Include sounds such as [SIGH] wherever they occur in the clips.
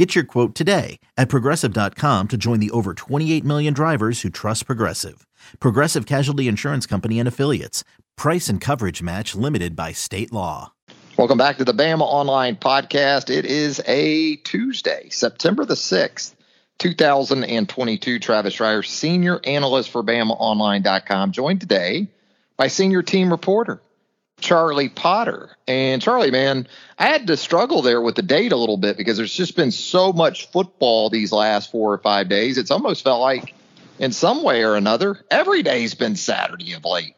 Get your quote today at progressive.com to join the over 28 million drivers who trust Progressive. Progressive Casualty Insurance Company and Affiliates. Price and coverage match limited by state law. Welcome back to the Bama Online Podcast. It is a Tuesday, September the 6th, 2022. Travis Schreier, senior analyst for BamaOnline.com, joined today by senior team reporter Charlie Potter. And Charlie, man, I had to struggle there with the date a little bit because there's just been so much football these last four or five days. It's almost felt like, in some way or another, every day's been Saturday of late.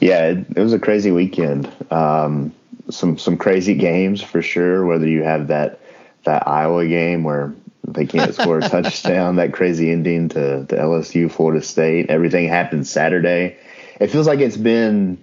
Yeah, it, it was a crazy weekend. Um, some some crazy games for sure. Whether you have that that Iowa game where they can't [LAUGHS] score a touchdown, that crazy ending to, to LSU, Florida State, everything happened Saturday. It feels like it's been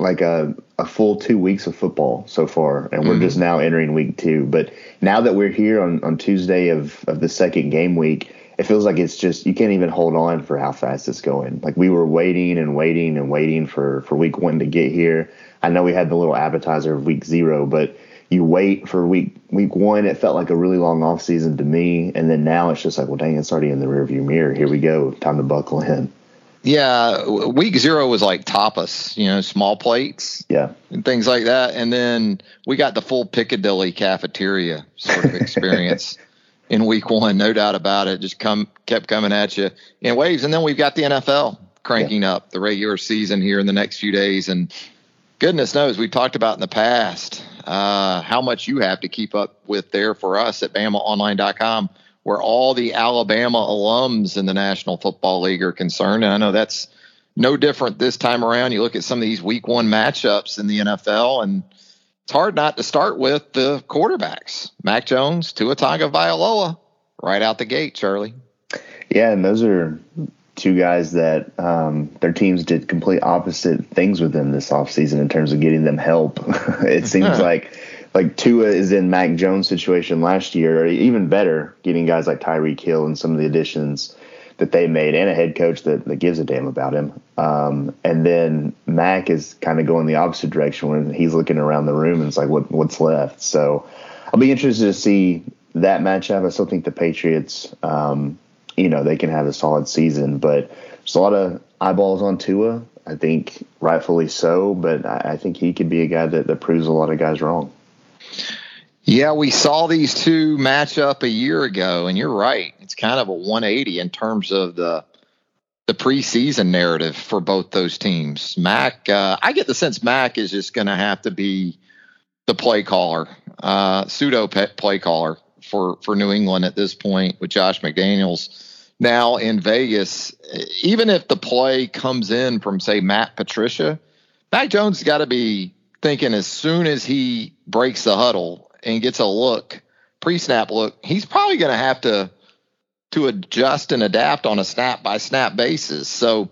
like a, a full two weeks of football so far, and we're mm-hmm. just now entering week two. But now that we're here on, on Tuesday of, of the second game week, it feels like it's just you can't even hold on for how fast it's going. Like we were waiting and waiting and waiting for, for week one to get here. I know we had the little appetizer of week zero, but you wait for week week one. It felt like a really long off season to me, and then now it's just like, well, dang, it's already in the rearview mirror. Here we go, time to buckle in. Yeah, week zero was like tapas, you know, small plates, yeah, and things like that. And then we got the full Piccadilly cafeteria sort of experience [LAUGHS] in week one, no doubt about it. Just come kept coming at you in waves, and then we've got the NFL cranking yeah. up the regular season here in the next few days, and goodness knows we've talked about in the past uh, how much you have to keep up with there for us at BamaOnline.com where all the Alabama alums in the National Football League are concerned. And I know that's no different this time around. You look at some of these week one matchups in the NFL, and it's hard not to start with the quarterbacks Mac Jones, Tua Tagovailoa, right out the gate, Charlie. Yeah, and those are two guys that um, their teams did complete opposite things with them this offseason in terms of getting them help. [LAUGHS] it seems [LAUGHS] like like Tua is in Mac Jones situation last year, or even better, getting guys like Tyreek Hill and some of the additions that they made, and a head coach that, that gives a damn about him. Um, and then Mac is kind of going the opposite direction when he's looking around the room and it's like, what what's left? So I'll be interested to see that matchup. I still think the Patriots, um, you know, they can have a solid season, but there's a lot of eyeballs on Tua. I think rightfully so, but I, I think he could be a guy that, that proves a lot of guys wrong. Yeah, we saw these two match up a year ago, and you're right. It's kind of a 180 in terms of the the preseason narrative for both those teams. Mac, uh, I get the sense Mac is just going to have to be the play caller, uh, pseudo play caller for for New England at this point with Josh McDaniels now in Vegas. Even if the play comes in from say Matt Patricia, Mac Jones got to be thinking as soon as he breaks the huddle and gets a look, pre-snap look, he's probably going to have to to adjust and adapt on a snap by snap basis. So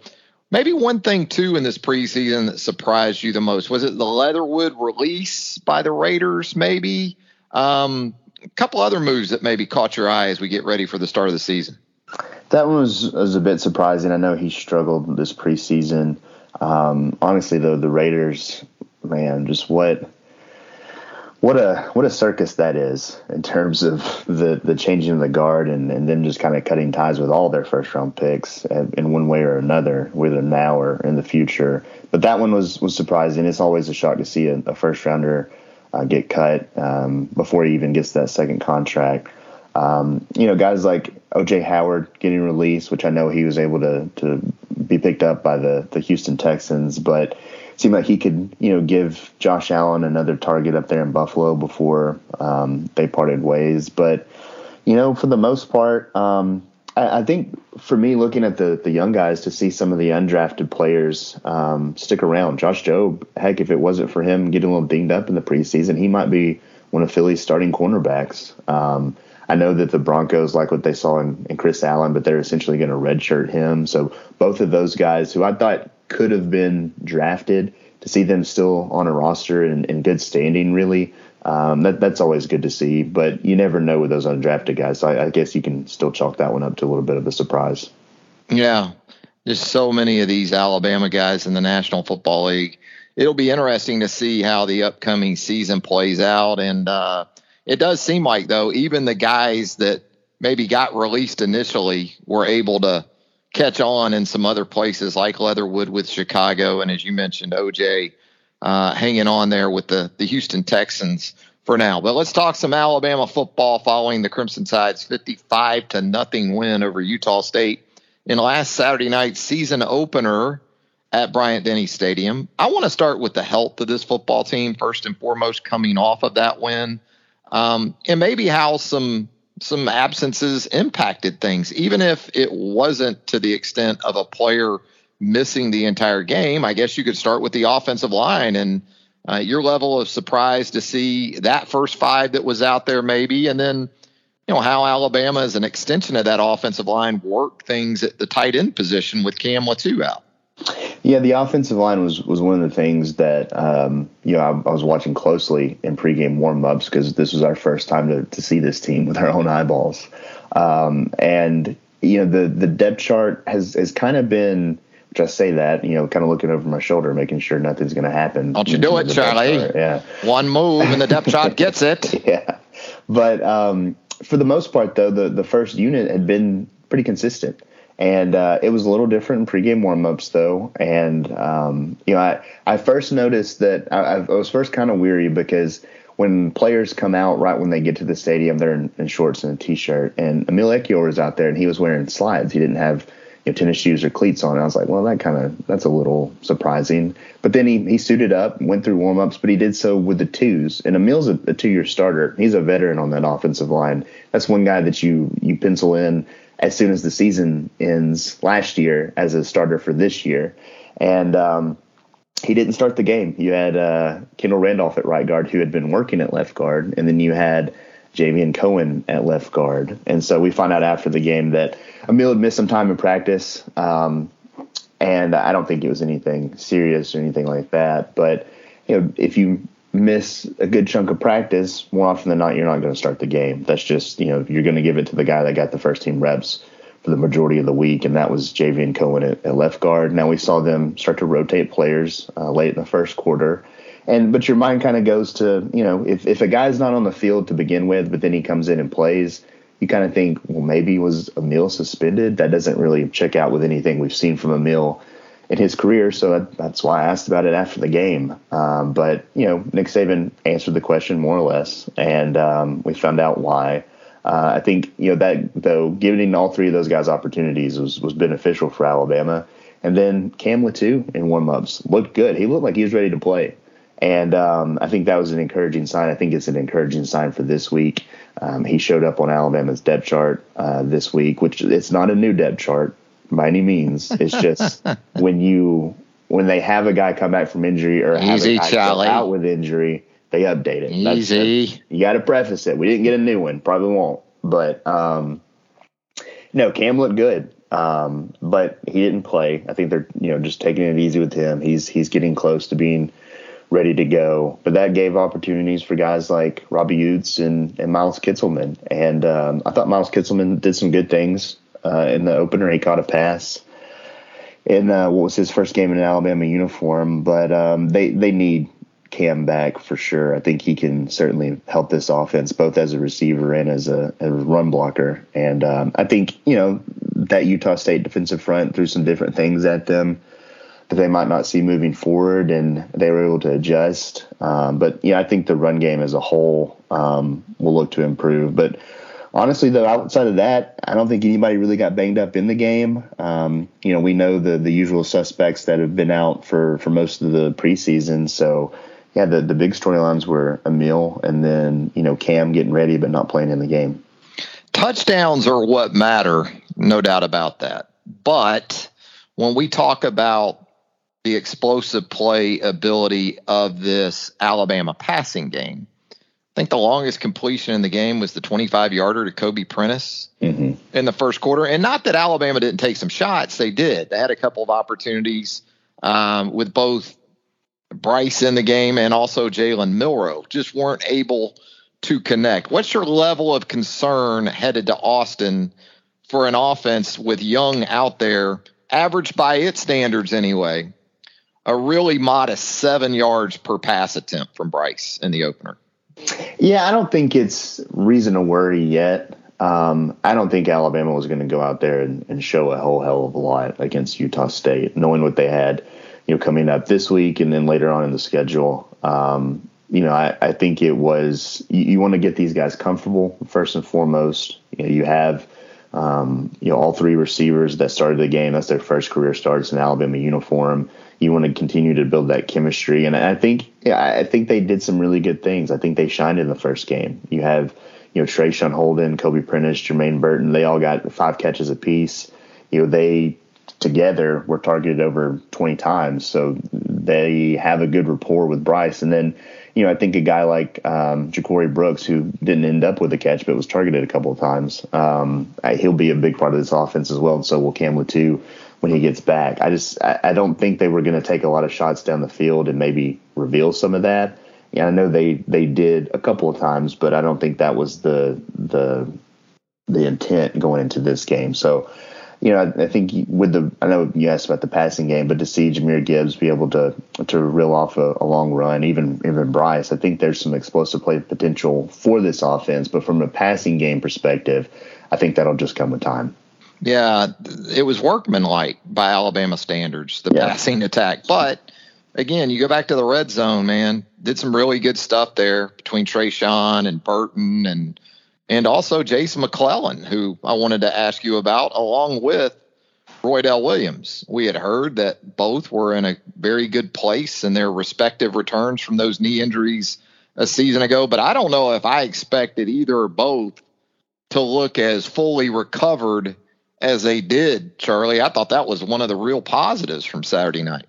maybe one thing too in this preseason that surprised you the most was it the Leatherwood release by the Raiders? Maybe um, a couple other moves that maybe caught your eye as we get ready for the start of the season. That was was a bit surprising. I know he struggled this preseason. Um, honestly, though, the Raiders man, just what what a what a circus that is in terms of the the changing of the guard and and then just kind of cutting ties with all their first round picks in one way or another, whether now or in the future. But that one was was surprising. It's always a shock to see a, a first rounder uh, get cut um, before he even gets that second contract. Um, you know, guys like OJ Howard getting released, which I know he was able to to be picked up by the the Houston Texans, but seemed like he could, you know, give Josh Allen another target up there in Buffalo before um, they parted ways. But you know, for the most part, um, I, I, think for me, looking at the the young guys to see some of the undrafted players um, stick around. Josh Jobe, heck, if it wasn't for him getting a little dinged up in the preseason, he might be one of Philly's starting cornerbacks. Um, I know that the Broncos like what they saw in, in Chris Allen, but they're essentially going to redshirt him. So both of those guys, who I thought could have been drafted to see them still on a roster and in good standing, really. Um, that, that's always good to see, but you never know with those undrafted guys. So I, I guess you can still chalk that one up to a little bit of a surprise. Yeah, there's so many of these Alabama guys in the National Football League. It'll be interesting to see how the upcoming season plays out. And uh, it does seem like, though, even the guys that maybe got released initially were able to catch on in some other places like Leatherwood with Chicago. And as you mentioned, OJ uh, hanging on there with the, the Houston Texans for now. But let's talk some Alabama football following the Crimson Tide's 55 to nothing win over Utah State in last Saturday night's season opener at Bryant Denny Stadium. I want to start with the health of this football team first and foremost, coming off of that win, um, and maybe how some some absences impacted things, even if it wasn't to the extent of a player missing the entire game. I guess you could start with the offensive line and uh, your level of surprise to see that first five that was out there, maybe, and then you know how Alabama, as an extension of that offensive line, worked things at the tight end position with Cam Latu out. Yeah, the offensive line was was one of the things that um, you know I, I, was watching closely in pregame warmups because this was our first time to, to see this team with our own eyeballs, um, and you know the the depth chart has has kind of been. Just say that, you know, kind of looking over my shoulder, making sure nothing's going to happen. Don't you do it, Charlie? Yeah, one move and the depth chart [LAUGHS] gets it. yeah, but um, for the most part, though, the the first unit had been pretty consistent. And uh, it was a little different in pregame warmups, though. And um, you know, I, I first noticed that I, I was first kind of weary because when players come out right when they get to the stadium, they're in, in shorts and a t-shirt. And Emil Ekiyor was out there, and he was wearing slides. He didn't have you know, tennis shoes or cleats on. And I was like, well, that kind of that's a little surprising. But then he he suited up, went through warmups, but he did so with the twos. And Emil's a, a two-year starter. He's a veteran on that offensive line. That's one guy that you you pencil in as soon as the season ends last year as a starter for this year. And um, he didn't start the game. You had uh, Kendall Randolph at right guard who had been working at left guard, and then you had Javion Cohen at left guard. And so we find out after the game that Emil had missed some time in practice. Um, and I don't think it was anything serious or anything like that. But you know, if you miss a good chunk of practice, more often than not, you're not going to start the game. That's just, you know, you're going to give it to the guy that got the first team reps for the majority of the week, and that was Javion Cohen at, at left guard. Now we saw them start to rotate players uh, late in the first quarter. And but your mind kind of goes to, you know, if, if a guy's not on the field to begin with, but then he comes in and plays, you kind of think, well, maybe was Emil suspended? That doesn't really check out with anything we've seen from Emil in his career. So that's why I asked about it after the game. Um, but you know, Nick Saban answered the question more or less, and um, we found out why. Uh, I think you know that though giving all three of those guys opportunities was was beneficial for Alabama. And then Cam Latu in warmups looked good. He looked like he was ready to play. And um, I think that was an encouraging sign. I think it's an encouraging sign for this week. Um, he showed up on Alabama's depth chart uh, this week, which it's not a new depth chart by any means. It's just [LAUGHS] when you when they have a guy come back from injury or have Easy, a guy Charlie. go out with injury, they update it. Easy. That's, you got to preface it. We didn't get a new one. Probably won't. But um, no, Cam looked good. Um, but he didn't play. I think they're you know just taking it easy with him. He's he's getting close to being ready to go. But that gave opportunities for guys like Robbie Ouzts and, and Miles Kitselman. And um, I thought Miles Kitselman did some good things uh, in the opener. He caught a pass in uh, what was his first game in an Alabama uniform. But um, they they need Cam back for sure. I think he can certainly help this offense both as a receiver and as a, as a run blocker. And um, I think you know that Utah State defensive front threw some different things at them that they might not see moving forward, and they were able to adjust. Um, but yeah, I think the run game as a whole um, will look to improve. But honestly, though, outside of that, I don't think anybody really got banged up in the game. Um, you know, we know the the usual suspects that have been out for for most of the preseason. So, yeah, the the big storylines were Emil and then you know Cam getting ready but not playing in the game. Touchdowns are what matter, no doubt about that. But when we talk about the explosive play ability of this Alabama passing game think the longest completion in the game was the 25 yarder to Kobe Prentice mm-hmm. in the first quarter. And not that Alabama didn't take some shots, they did. They had a couple of opportunities um, with both Bryce in the game and also Jalen Milrow, Just weren't able to connect. What's your level of concern headed to Austin for an offense with Young out there, average by its standards anyway, a really modest seven yards per pass attempt from Bryce in the opener? Yeah, I don't think it's reason to worry yet. Um, I don't think Alabama was going to go out there and, and, show a whole hell of a lot against Utah State, knowing what they had, you know, coming up this week and then later on in the schedule. Um, you know, I, I, think it was you, you want to get these guys comfortable first and foremost. You, know, you have um, you know all three receivers that started the game. That's their first career starts in Alabama uniform. You want to continue to build that chemistry, and I think yeah, I think they did some really good things. I think they shined in the first game. You have you know, Traeshon Holden, Kobe Prentice, Jermaine Burton, they all got five catches apiece. You know, they together were targeted over 20 times. So they have a good rapport with Bryce. And then, you know, I think a guy like um, JaCorey Brooks, who didn't end up with a catch but was targeted a couple of times, um, he'll be a big part of this offense as well. And so will Cam Latu when he gets back. I just I, I don't think they were going to take a lot of shots down the field and maybe reveal some of that yeah, I know they they did a couple of times, but I don't think that was the the the intent going into this game. So, you know, I, I think with the I know you asked about the passing game, but to see Jahmyr Gibbs be able to to reel off a, a long run, even even Bryce, I think there's some explosive play potential for this offense. But from a passing game perspective, I think that'll just come with time. Yeah, it was workmanlike by Alabama standards, the yeah. passing attack, but again, you go back to the red zone, man. Did some really good stuff there between Traeshon and Burton and and also Jason McClellan, who I wanted to ask you about, along with Roydell Williams. We had heard that both were in a very good place in their respective returns from those knee injuries a season ago, but I don't know if I expected either or both to look as fully recovered as they did, Charlie. I thought that was one of the real positives from Saturday night.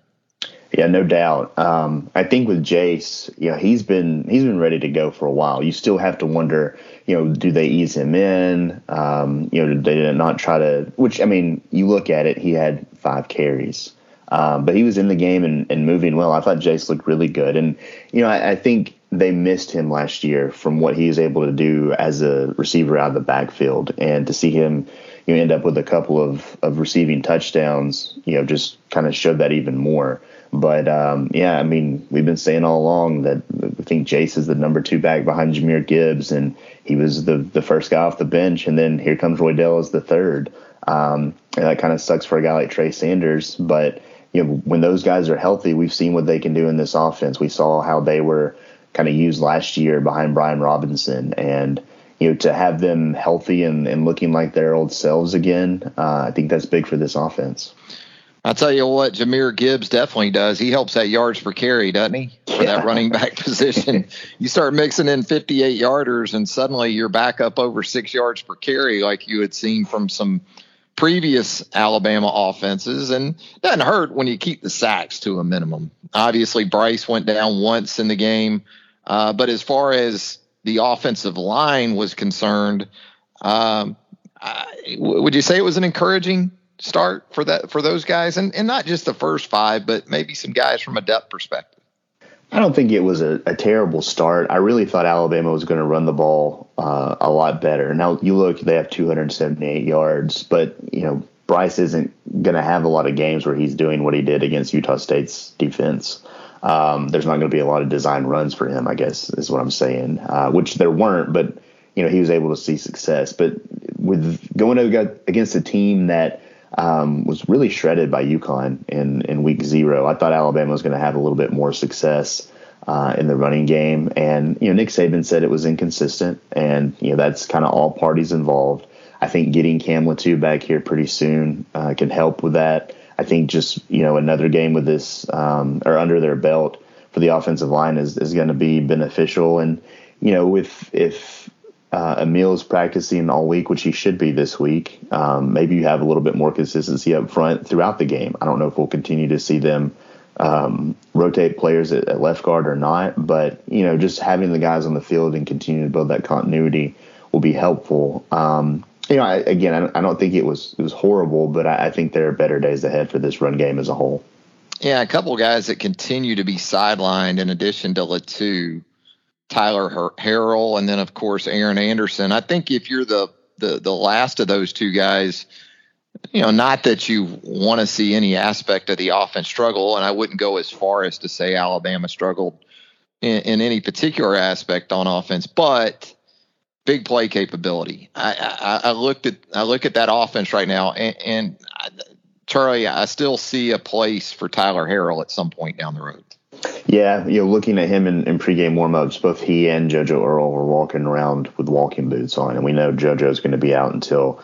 Yeah, no doubt. Um, I think with Jase, you know, he's been he's been ready to go for a while. You still have to wonder, you know, do they ease him in? Um, you know, did they not try to? Which I mean, you look at it, he had five carries, um, but he was in the game and, and moving well. I thought Jase looked really good, and you know, I, I think they missed him last year from what he was able to do as a receiver out of the backfield, and to see him you end up with a couple of, of receiving touchdowns, you know, just kind of showed that even more. But um, yeah, I mean, we've been saying all along that I think Jase is the number two back behind Jahmyr Gibbs, and he was the the first guy off the bench, and then here comes Roydell as the third. Um, and that kind of sucks for a guy like Trey Sanders, but you know, when those guys are healthy, we've seen what they can do in this offense. We saw how they were kind of used last year behind Brian Robinson, and you know, to have them healthy and, and looking like their old selves again, uh, I think that's big for this offense. I'll tell you what, Jahmyr Gibbs definitely does. He helps that yards per carry, doesn't he? For yeah. that running back [LAUGHS] position. you start mixing in 58 yarders, and suddenly you're back up over six yards per carry, like you had seen from some previous Alabama offenses. And it doesn't hurt when you keep the sacks to a minimum. Obviously, Bryce went down once in the game. Uh, but as far as the offensive line was concerned, um, I, would you say it was an encouraging start for that for those guys, and and not just the first five, but maybe some guys from a depth perspective. I don't think it was a, a terrible start. I really thought Alabama was going to run the ball uh, a lot better. Now you look, they have 278 yards, but you know Bryce isn't going to have a lot of games where he's doing what he did against Utah State's defense. Um, there's not going to be a lot of design runs for him, I guess, is what I'm saying. Uh, which there weren't, but you know he was able to see success. But with going against a team that um, was really shredded by UConn in, in week zero. I thought Alabama was going to have a little bit more success uh, in the running game. And, you know, Nick Saban said it was inconsistent, and, you know, that's kind of all parties involved. I think getting Cam Latu back here pretty soon uh, can help with that. I think just, you know, another game with this um, or under their belt for the offensive line is, is going to be beneficial. And, you know, with if uh, Emil is practicing all week, which he should be this week. Um, maybe you have a little bit more consistency up front throughout the game. I don't know if we'll continue to see them um, rotate players at, at, left guard or not, but you know, just having the guys on the field and continue to build that continuity will be helpful. Um, you know, I, again, I, I, don't think it was it was horrible, but I, I think there are better days ahead for this run game as a whole. Yeah, a couple guys that continue to be sidelined in addition to Latu, Tyler Harrell, and then of course Aaron Anderson. I think if you're the the the last of those two guys, you know, not that you want to see any aspect of the offense struggle, and I wouldn't go as far as to say Alabama struggled in, in any particular aspect on offense, but big play capability. I, I, I, looked at I look at that offense right now, and, and I, Charlie, I still see a place for Tyler Harrell at some point down the road. Yeah, you know, looking at him in, in pregame warmups, both he and JoJo Earle were walking around with walking boots on, and we know JoJo's going to be out until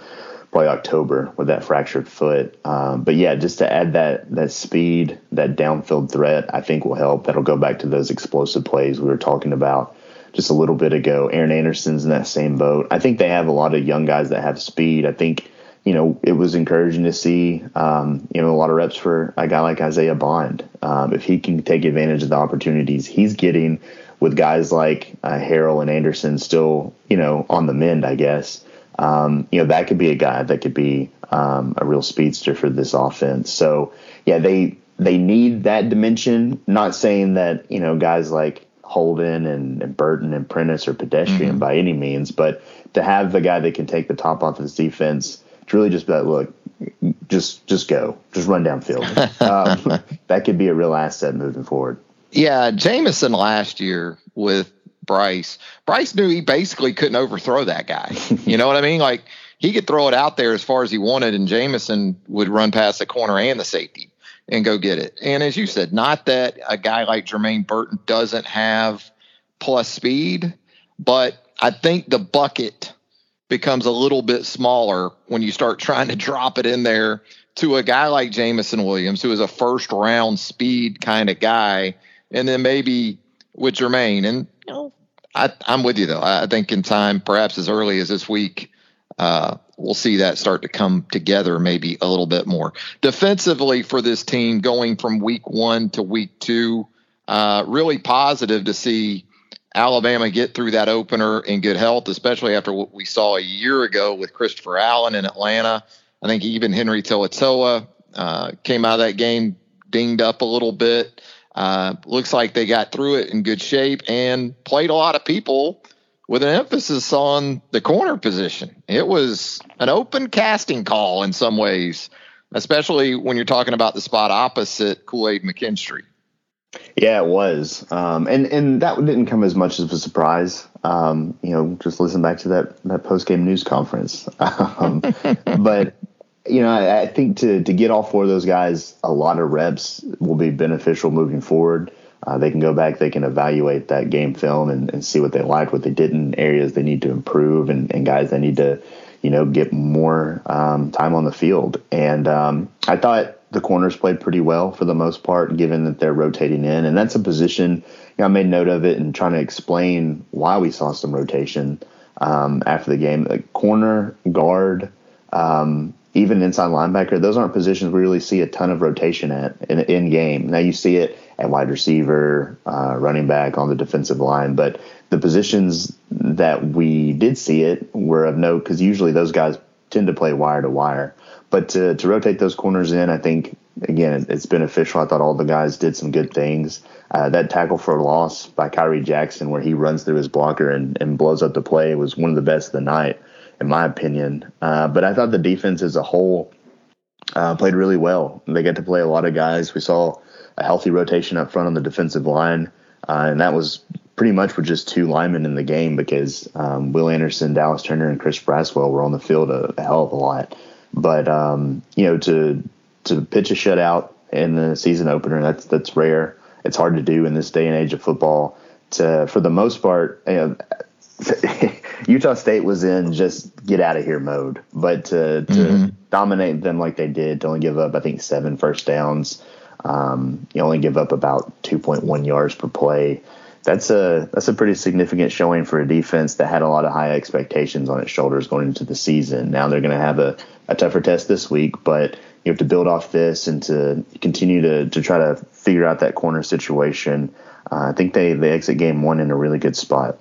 probably October with that fractured foot. Um, but yeah, just to add that that speed, that downfield threat, I think will help. That'll go back to those explosive plays we were talking about just a little bit ago. Aaron Anderson's in that same boat. I think they have a lot of young guys that have speed. I think you know, it was encouraging to see, um, you know, a lot of reps for a guy like Isaiah Bond. Um, if he can take advantage of the opportunities he's getting with guys like uh, Harrell and Anderson still, you know, on the mend, I guess, um, you know, that could be a guy that could be um, a real speedster for this offense. So, yeah, they they need that dimension. Not saying that, you know, guys like Holden and, and Burton and Prentice are pedestrian mm-hmm. by any means, but to have the guy that can take the top off his defense – it's really just that look, just just go, just run downfield. [LAUGHS] um, that could be a real asset moving forward. Yeah, Jameson last year with Bryce. Bryce knew he basically couldn't overthrow that guy. [LAUGHS] you know what I mean? Like he could throw it out there as far as he wanted, and Jameson would run past the corner and the safety and go get it. And as you said, not that a guy like Jermaine Burton doesn't have plus speed, but I think the bucket becomes a little bit smaller when you start trying to drop it in there to a guy like Jameson Williams, who is a first round speed kind of guy, and then maybe with Jermaine. And you know, I, am with you though. I think in time, perhaps as early as this week, uh, we'll see that start to come together maybe a little bit more. Defensively for this team, going from week one to week two, uh, really positive to see Alabama get through that opener in good health, especially after what we saw a year ago with Christopher Allen in Atlanta. I think even Henry To'oTo'o uh, came out of that game dinged up a little bit. Uh, looks like they got through it in good shape and played a lot of people with an emphasis on the corner position. It was an open casting call in some ways, especially when you're talking about the spot opposite Kool Aid McKinstry. Yeah, it was, um, and and that didn't come as much of a surprise. Um, you know, just listen back to that that post game news conference. [LAUGHS] Um, but you know, I, I, think to to get all four of those guys a lot of reps will be beneficial moving forward. Uh, they can go back, they can evaluate that game film and, and see what they liked, what they didn't, areas they need to improve, and, and guys they need to, you know, get more um, time on the field. And um, I thought the corners played pretty well for the most part, given that they're rotating in, and that's a position. You know, I made note of it and trying to explain why we saw some rotation um, after the game. Like corner, guard, um, even inside linebacker, those aren't positions we really see a ton of rotation at in, in game. Now you see it at wide receiver, uh, running back on the defensive line, but the positions that we did see it were of note because usually those guys tend to play wire to wire. But to, to rotate those corners in, I think again it's beneficial. I thought all the guys did some good things. Uh, that tackle for a loss by Khyree Jackson, where he runs through his blocker and, and blows up the play, was one of the best of the night, in my opinion. Uh, but I thought the defense as a whole uh, played really well. They got to play a lot of guys. We saw a healthy rotation up front on the defensive line, uh, and that was pretty much with just two linemen in the game because um, Will Anderson, Dallas Turner, and Chris Braswell were on the field a, a hell of a lot. But um, you know, to to pitch a shutout in the season opener, that's that's rare. It's hard to do in this day and age of football. To for the most part, you know, [LAUGHS] Utah State was in just get out of here mode, but to, to mm-hmm. dominate them like they did, to only give up I think seven first downs, um, you only give up about 2.1 yards per play that's a that's a pretty significant showing for a defense that had a lot of high expectations on its shoulders going into the season. Now they're going to have a, a tougher test this week, but you have to build off this and to continue to to try to figure out that corner situation. Uh, I think they they exit game one in a really good spot.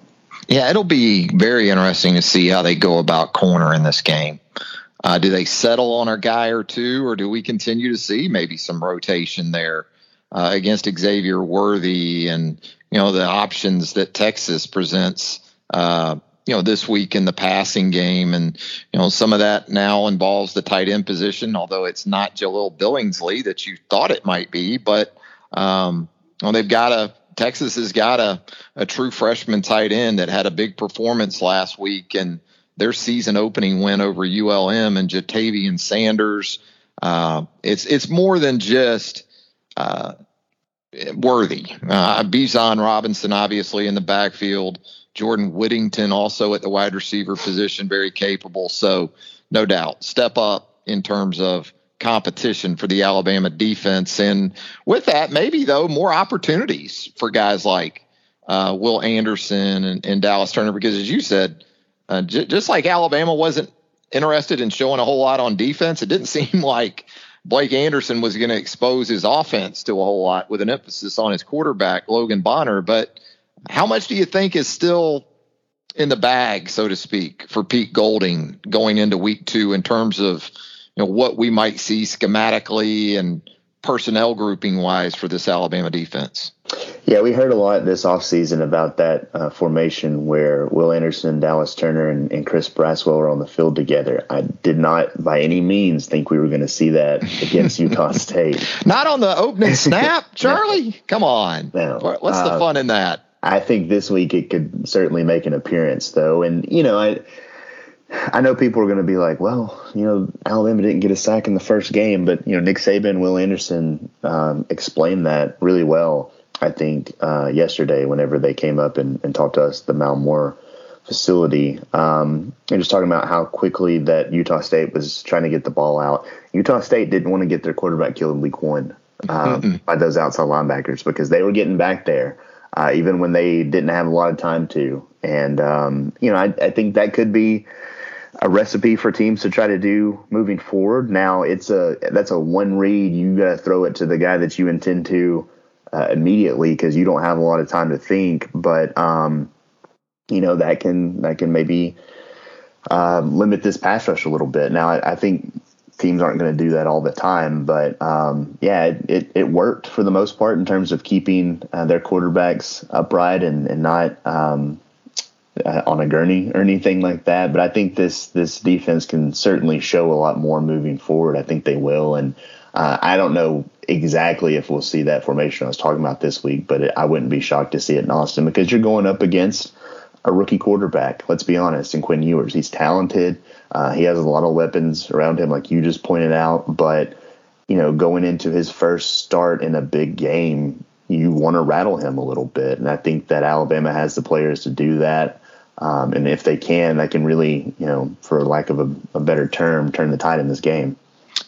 Yeah, it'll be very interesting to see how they go about corner in this game. Uh, do they settle on a guy or two, or do we continue to see maybe some rotation there? uh, against Xavier Worthy and you know the options that Texas presents. Uh, you know this week in the passing game, and you know some of that now involves the tight end position, although it's not Jahleel Billingsley that you thought it might be. But um, know they've got a Texas has got a a true freshman tight end that had a big performance last week, and their season opening win over ULM and Ja'Tavion Sanders. Uh, it's it's more than just uh, worthy. Uh, Bijan Robinson, obviously in the backfield. Jordan Whittington, also at the wide receiver position, very capable. So, no doubt, step up in terms of competition for the Alabama defense. And with that, maybe, though, more opportunities for guys like uh, Will Anderson and, and, Dallas Turner, because as you said, uh, j- just like Alabama wasn't interested in showing a whole lot on defense, it didn't [LAUGHS] seem like Blake Anderson was going to expose his offense to a whole lot with an emphasis on his quarterback, Logan Bonner. But how much do you think is still in the bag, so to speak, for Pete Golding going into week two in terms of you know what we might see schematically and personnel grouping wise for this Alabama defense? Yeah, we heard a lot this offseason about that uh, formation where Will Anderson, Dallas Turner, and, and, Chris Braswell were on the field together. I did not by any means think we were going to see that against [LAUGHS] Utah State. Not on the opening snap, [LAUGHS] Charlie? no. Come on. No. What's the uh, fun in that? I think this week it could certainly make an appearance, though. And, you know, I. I know people are going to be like, well, you know, Alabama didn't get a sack in the first game, but you know, Nick Saban, and Will Anderson um, explained that really well. I think uh, yesterday, whenever they came up and, and talked to us, the Mal Moore facility, um, and just talking about how quickly that Utah State was trying to get the ball out. Utah State didn't want to get their quarterback killed in week one um, by those outside linebackers because they were getting back there. Uh, even when they didn't have a lot of time to. And, um, you know, I, I, think that could be a recipe for teams to try to do moving forward. Now, it's a that's a one read. You got to throw it to the guy that you intend to uh, immediately because you don't have a lot of time to think. But um, you know that can that can maybe uh, limit this pass rush a little bit. Now I, I think teams aren't going to do that all the time, but um, yeah, it, it, it, worked for the most part in terms of keeping uh, their quarterbacks upright and and not. Um, uh, on a gurney or anything like that, but I think this this defense can certainly show a lot more moving forward. I think they will, and uh, I don't know exactly if we'll see that formation I was talking about this week, but it, I wouldn't be shocked to see it in Austin because you're going up against a rookie quarterback. Let's be honest, and Quinn Ewers, he's talented. Uh, he has a lot of weapons around him, like you just pointed out. But you know, going into his first start in a big game, you want to rattle him a little bit, and I think that Alabama has the players to do that. Um, and if they can, that can really, you know, for lack of a, a better term, turn the tide in this game.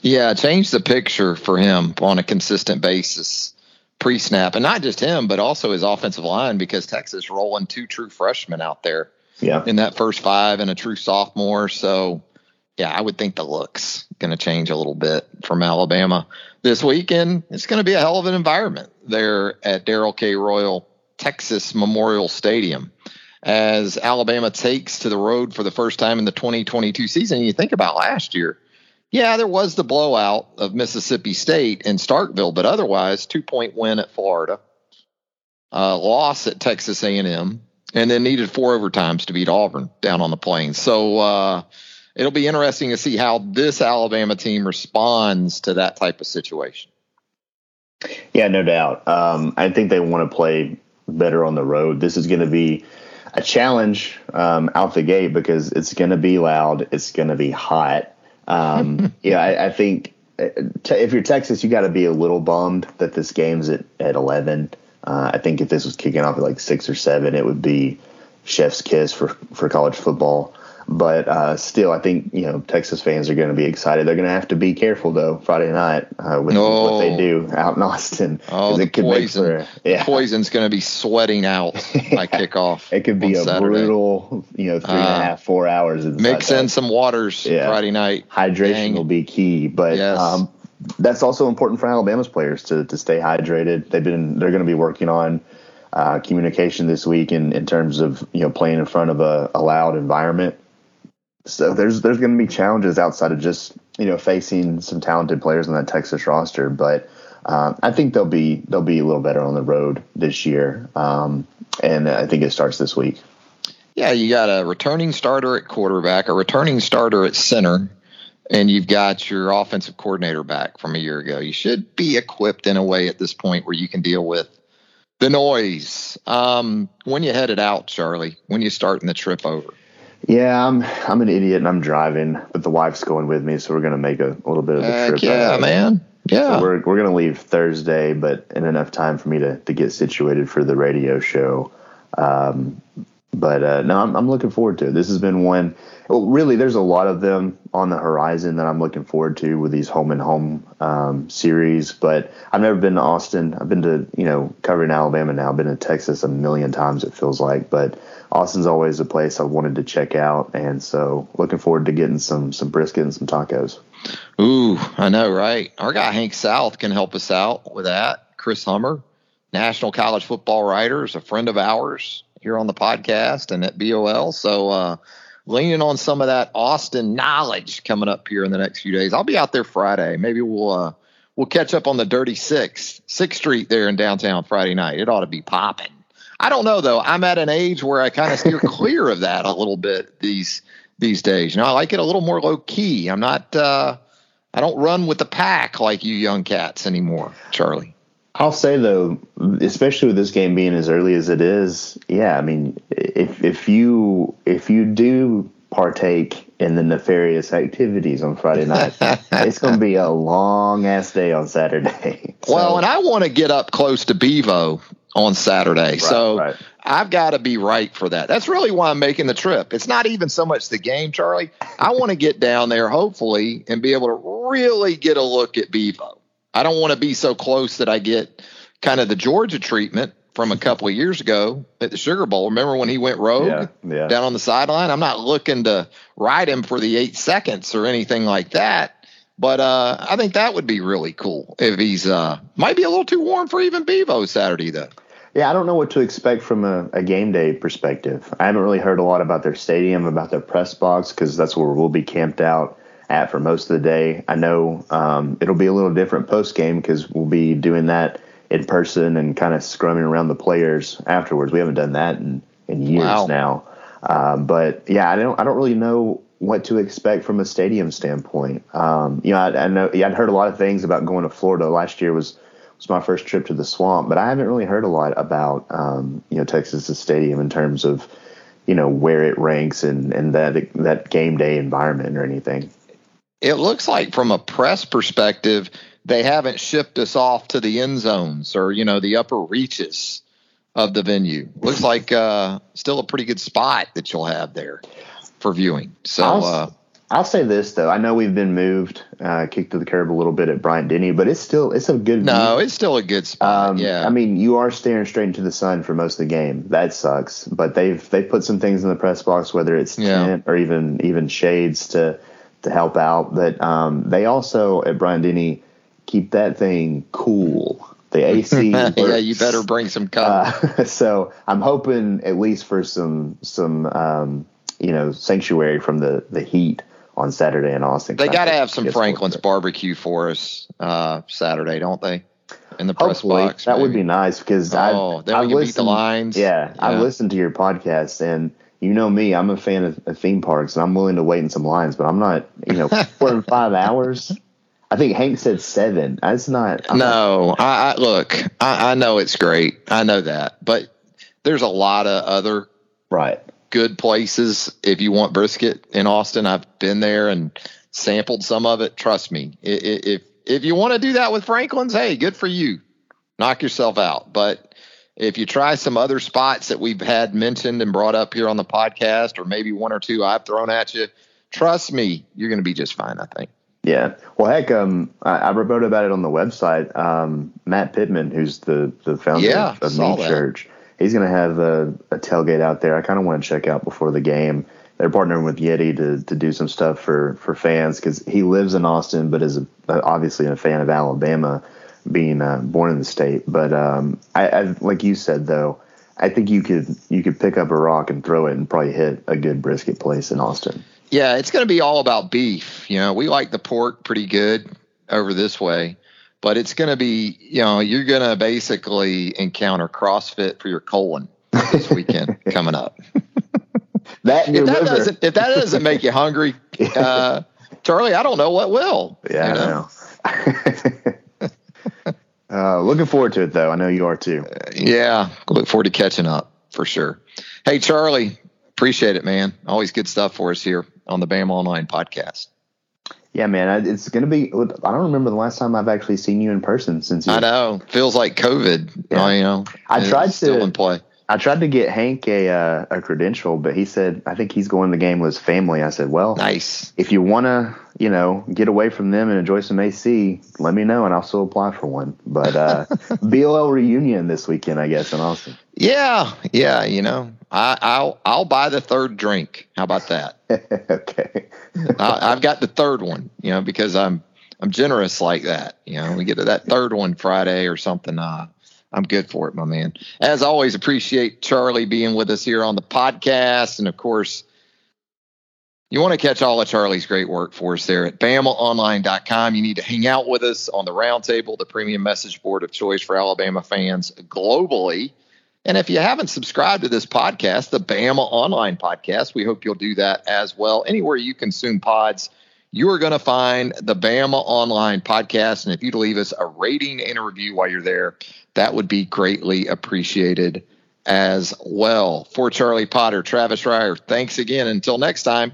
Yeah, change the picture for him on a consistent basis pre snap. And not just him, but also his offensive line because Texas rolling two true freshmen out there yeah. in that first five and a true sophomore. So, yeah, I would think the look's going to change a little bit from Alabama this weekend. It's going to be a hell of an environment there at Darrell K. Royal Texas Memorial Stadium as Alabama takes to the road for the first time in the 2022 season. You think about last year yeah, there was the blowout of Mississippi State in Starkville, but otherwise, two point win at Florida, loss at Texas A&M, and then needed four overtimes to beat Auburn down on the plains. So uh, it'll be interesting to see how this Alabama team responds to that type of situation. Yeah, no doubt. Um, I think they want to play better on the road. This is going to be a challenge um, out the gate because it's going to be loud. It's going to be hot. Um, [LAUGHS] yeah, I, I think uh, if you're Texas, you got to be a little bummed that this game's at, at 11. Uh, I think if this was kicking off at like six or seven, it would be chef's kiss for, for college football. But uh, still, I think you know Texas fans are going to be excited. They're going to have to be careful though Friday night uh, with oh. what they oh. do out in Austin. [LAUGHS] Oh, the poison! For, yeah. The poison's going to be sweating out [LAUGHS] by kickoff. it could be a Saturday. brutal, you know, three and a uh, half, four hours. Mix in some waters yeah. Friday night. Hydration Dang. will be key, but yes. um, that's also important for Alabama's players to to stay hydrated. They've been they're going to be working on. Uh, communication this week in, in terms of you know playing in front of a, a loud environment so there's there's going to be challenges outside of just you know facing some talented players on that Texas roster, but um, I think they'll be they'll be a little better on the road this year, um, and I think it starts this week. Yeah, you got a returning starter at quarterback, a returning starter at center, and you've got your offensive coordinator back from a year ago. You should be equipped in a way at this point where you can deal with the noise. Um, when you headed out, Charlie, when you starting the trip over? Yeah, I'm I'm an idiot and I'm driving, but the wife's going with me, so we're gonna make a, a little bit of a trip. Yeah, man. Yeah, so we're we're gonna leave Thursday, but in enough time for me to to get situated for the radio show. Um, but uh, no, I'm, I'm looking forward to it. This has been one. Well, really, there's a lot of them on the horizon that I'm looking forward to with these home and home um, series. But I've never been to Austin. I've been to you know covering Alabama now. I've been to Texas a million times. It feels like, but Austin's always a place I wanted to check out, and so looking forward to getting some some brisket and some tacos. Ooh, I know, right? Our guy Hank South can help us out with that. Chris Hummer, national college football writer, is a friend of ours here on the podcast and at BOL. So, uh, leaning on some of that Austin knowledge coming up here in the next few days. I'll be out there Friday. Maybe we'll uh, we'll catch up on the Dirty Six, Sixth Street there in downtown Friday night. It ought to be popping. I don't know though. I'm at an age where I kind of steer [LAUGHS] clear of that a little bit these these days. You know, I like it a little more low key. I'm not. Uh, I don't run with the pack like you young cats anymore, Charlie. I'll say though, especially with this game being as early as it is, yeah. I mean, if if you if you do partake in the nefarious activities on Friday night, [LAUGHS] it's going to be a long ass day on Saturday. [LAUGHS] so, well, and I want to get up close to Bevo on Saturday, right, so right. I've got to be right for that. That's really why I'm making the trip. It's not even so much the game, Charlie. I want to get down there, hopefully, and be able to really get a look at Bevo. I don't want to be so close that I get kind of the Georgia treatment from a couple of years ago at the Sugar Bowl. Remember when he went rogue yeah, yeah. down on the sideline? I'm not looking to ride him for the eight seconds or anything like that. But uh, I think that would be really cool if he's uh, might be a little too warm for even Bevo Saturday though. Yeah, I don't know what to expect from a, a, game day perspective. I haven't really heard a lot about their stadium, about their press box, because that's where we'll be camped out at for most of the day. I know um, it'll be a little different post game because we'll be doing that in person and kind of scrumming around the players afterwards. We haven't done that in, in years wow. now. Um, but yeah, I don't I don't really know what to expect from a stadium standpoint. Um, you know, I, I know yeah, I'd heard a lot of things about going to Florida. Last year was was my first trip to the swamp, but I haven't really heard a lot about um, you know Texas's stadium in terms of you know where it ranks and and that that game day environment or anything it looks like from a press perspective, they haven't shipped us off to the end zones or, you know, the upper reaches of the venue. Looks like uh, still a pretty good spot that you'll have there for viewing. So I'll, uh, I'll say this though, I know we've been moved, uh, kicked to the curb a little bit at Bryant Denny, but it's still it's a good. No, view. it's still a good spot. Um, yeah, I mean you are staring straight into the sun for most of the game. That sucks, but they've they've put some things in the press box, whether it's yeah. tent or even even shades to to help out. But um, they also at Bryant Denny keep that thing cool. The [LAUGHS] AC. yeah, you better bring some cover. Uh, [LAUGHS] so I'm hoping at least for some some um, you know sanctuary from the the heat on Saturday in Austin. They got to have some Franklin's barbecue for us uh, Saturday, don't they? In the press Hopefully, box. That maybe. would be nice because oh, I've, then we I've can listened, beat the lines. Yeah, yeah, I've listened to your podcast and you know me, I'm a fan of, of, theme parks and I'm willing to wait in some lines, but I'm not, you know, four and five [LAUGHS] hours. I think Hank said seven. That's not. I'm no, not. I, I, look. I, I know it's great. I know that, but there's a lot of other right good places if you want brisket in Austin. I've been there and sampled some of it. Trust me, if if you want to do that with Franklin's, hey, good for you. Knock yourself out. But if you try some other spots that we've had mentioned and brought up here on the podcast, or maybe one or two I've thrown at you, trust me, you're going to be just fine. I think. Yeah. Well, heck, um, I, I wrote about it on the website. Um, Matt Pittman, who's the the founder yeah, of, of Meat Church, he's going to have a, a, tailgate out there. I kind of want to check out before the game. They're partnering with Yeti to to do some stuff for for fans because he lives in Austin, but is a, obviously a fan of Alabama being uh, born in the state. But um, I, I, like you said though, I think you could you could pick up a rock and throw it and probably hit a good brisket place in Austin. Yeah, it's going to be all about beef. You know, we like the pork pretty good over this way. but it's going to be, you know, you're going to basically encounter CrossFit for your colon this [LAUGHS] weekend coming up. that if that doesn't if that doesn't make you hungry, [LAUGHS] uh, Charlie, I don't know what will. Yeah, you know? I know. [LAUGHS] uh, looking forward to it though. I know you are too. Uh, yeah, look forward to catching up for sure. Hey, Charlie, appreciate it, man. Always good stuff for us here on the Bama Online podcast. Yeah, man, it's going to be. I don't remember the last time I've actually seen you in person since. You, I know, feels like COVID. Yeah. You know, I tried to still in play. I tried to get Hank a uh, a credential, but he said I think he's going to the game with his family. I said, well, nice. If you want to, you know, get away from them and enjoy some AC, let me know and I'll still apply for one. But uh, [LAUGHS] BOL reunion this weekend, I guess, in Austin. Yeah, yeah. You know, I, I'll I'll buy the third drink. How about that? [LAUGHS] okay. I, I've got the third one. You know, because I'm I'm generous like that. You know, we get to that third one Friday or something. Uh, I'm good for it, my man. As always, appreciate Charlie being with us here on the podcast. And of course, you want to catch all of Charlie's great work for us there at BamaOnline.com. You need to hang out with us on the roundtable, the premium message board of choice for Alabama fans globally. And if you haven't subscribed to this podcast, the Bama Online podcast, we hope you'll do that as well. Anywhere you consume pods, you are going to find the Bama Online podcast. And if you'd leave us a rating and a review while you're there, that would be greatly appreciated as well. For Charlie Potter, Travis Reier, thanks again. Until next time,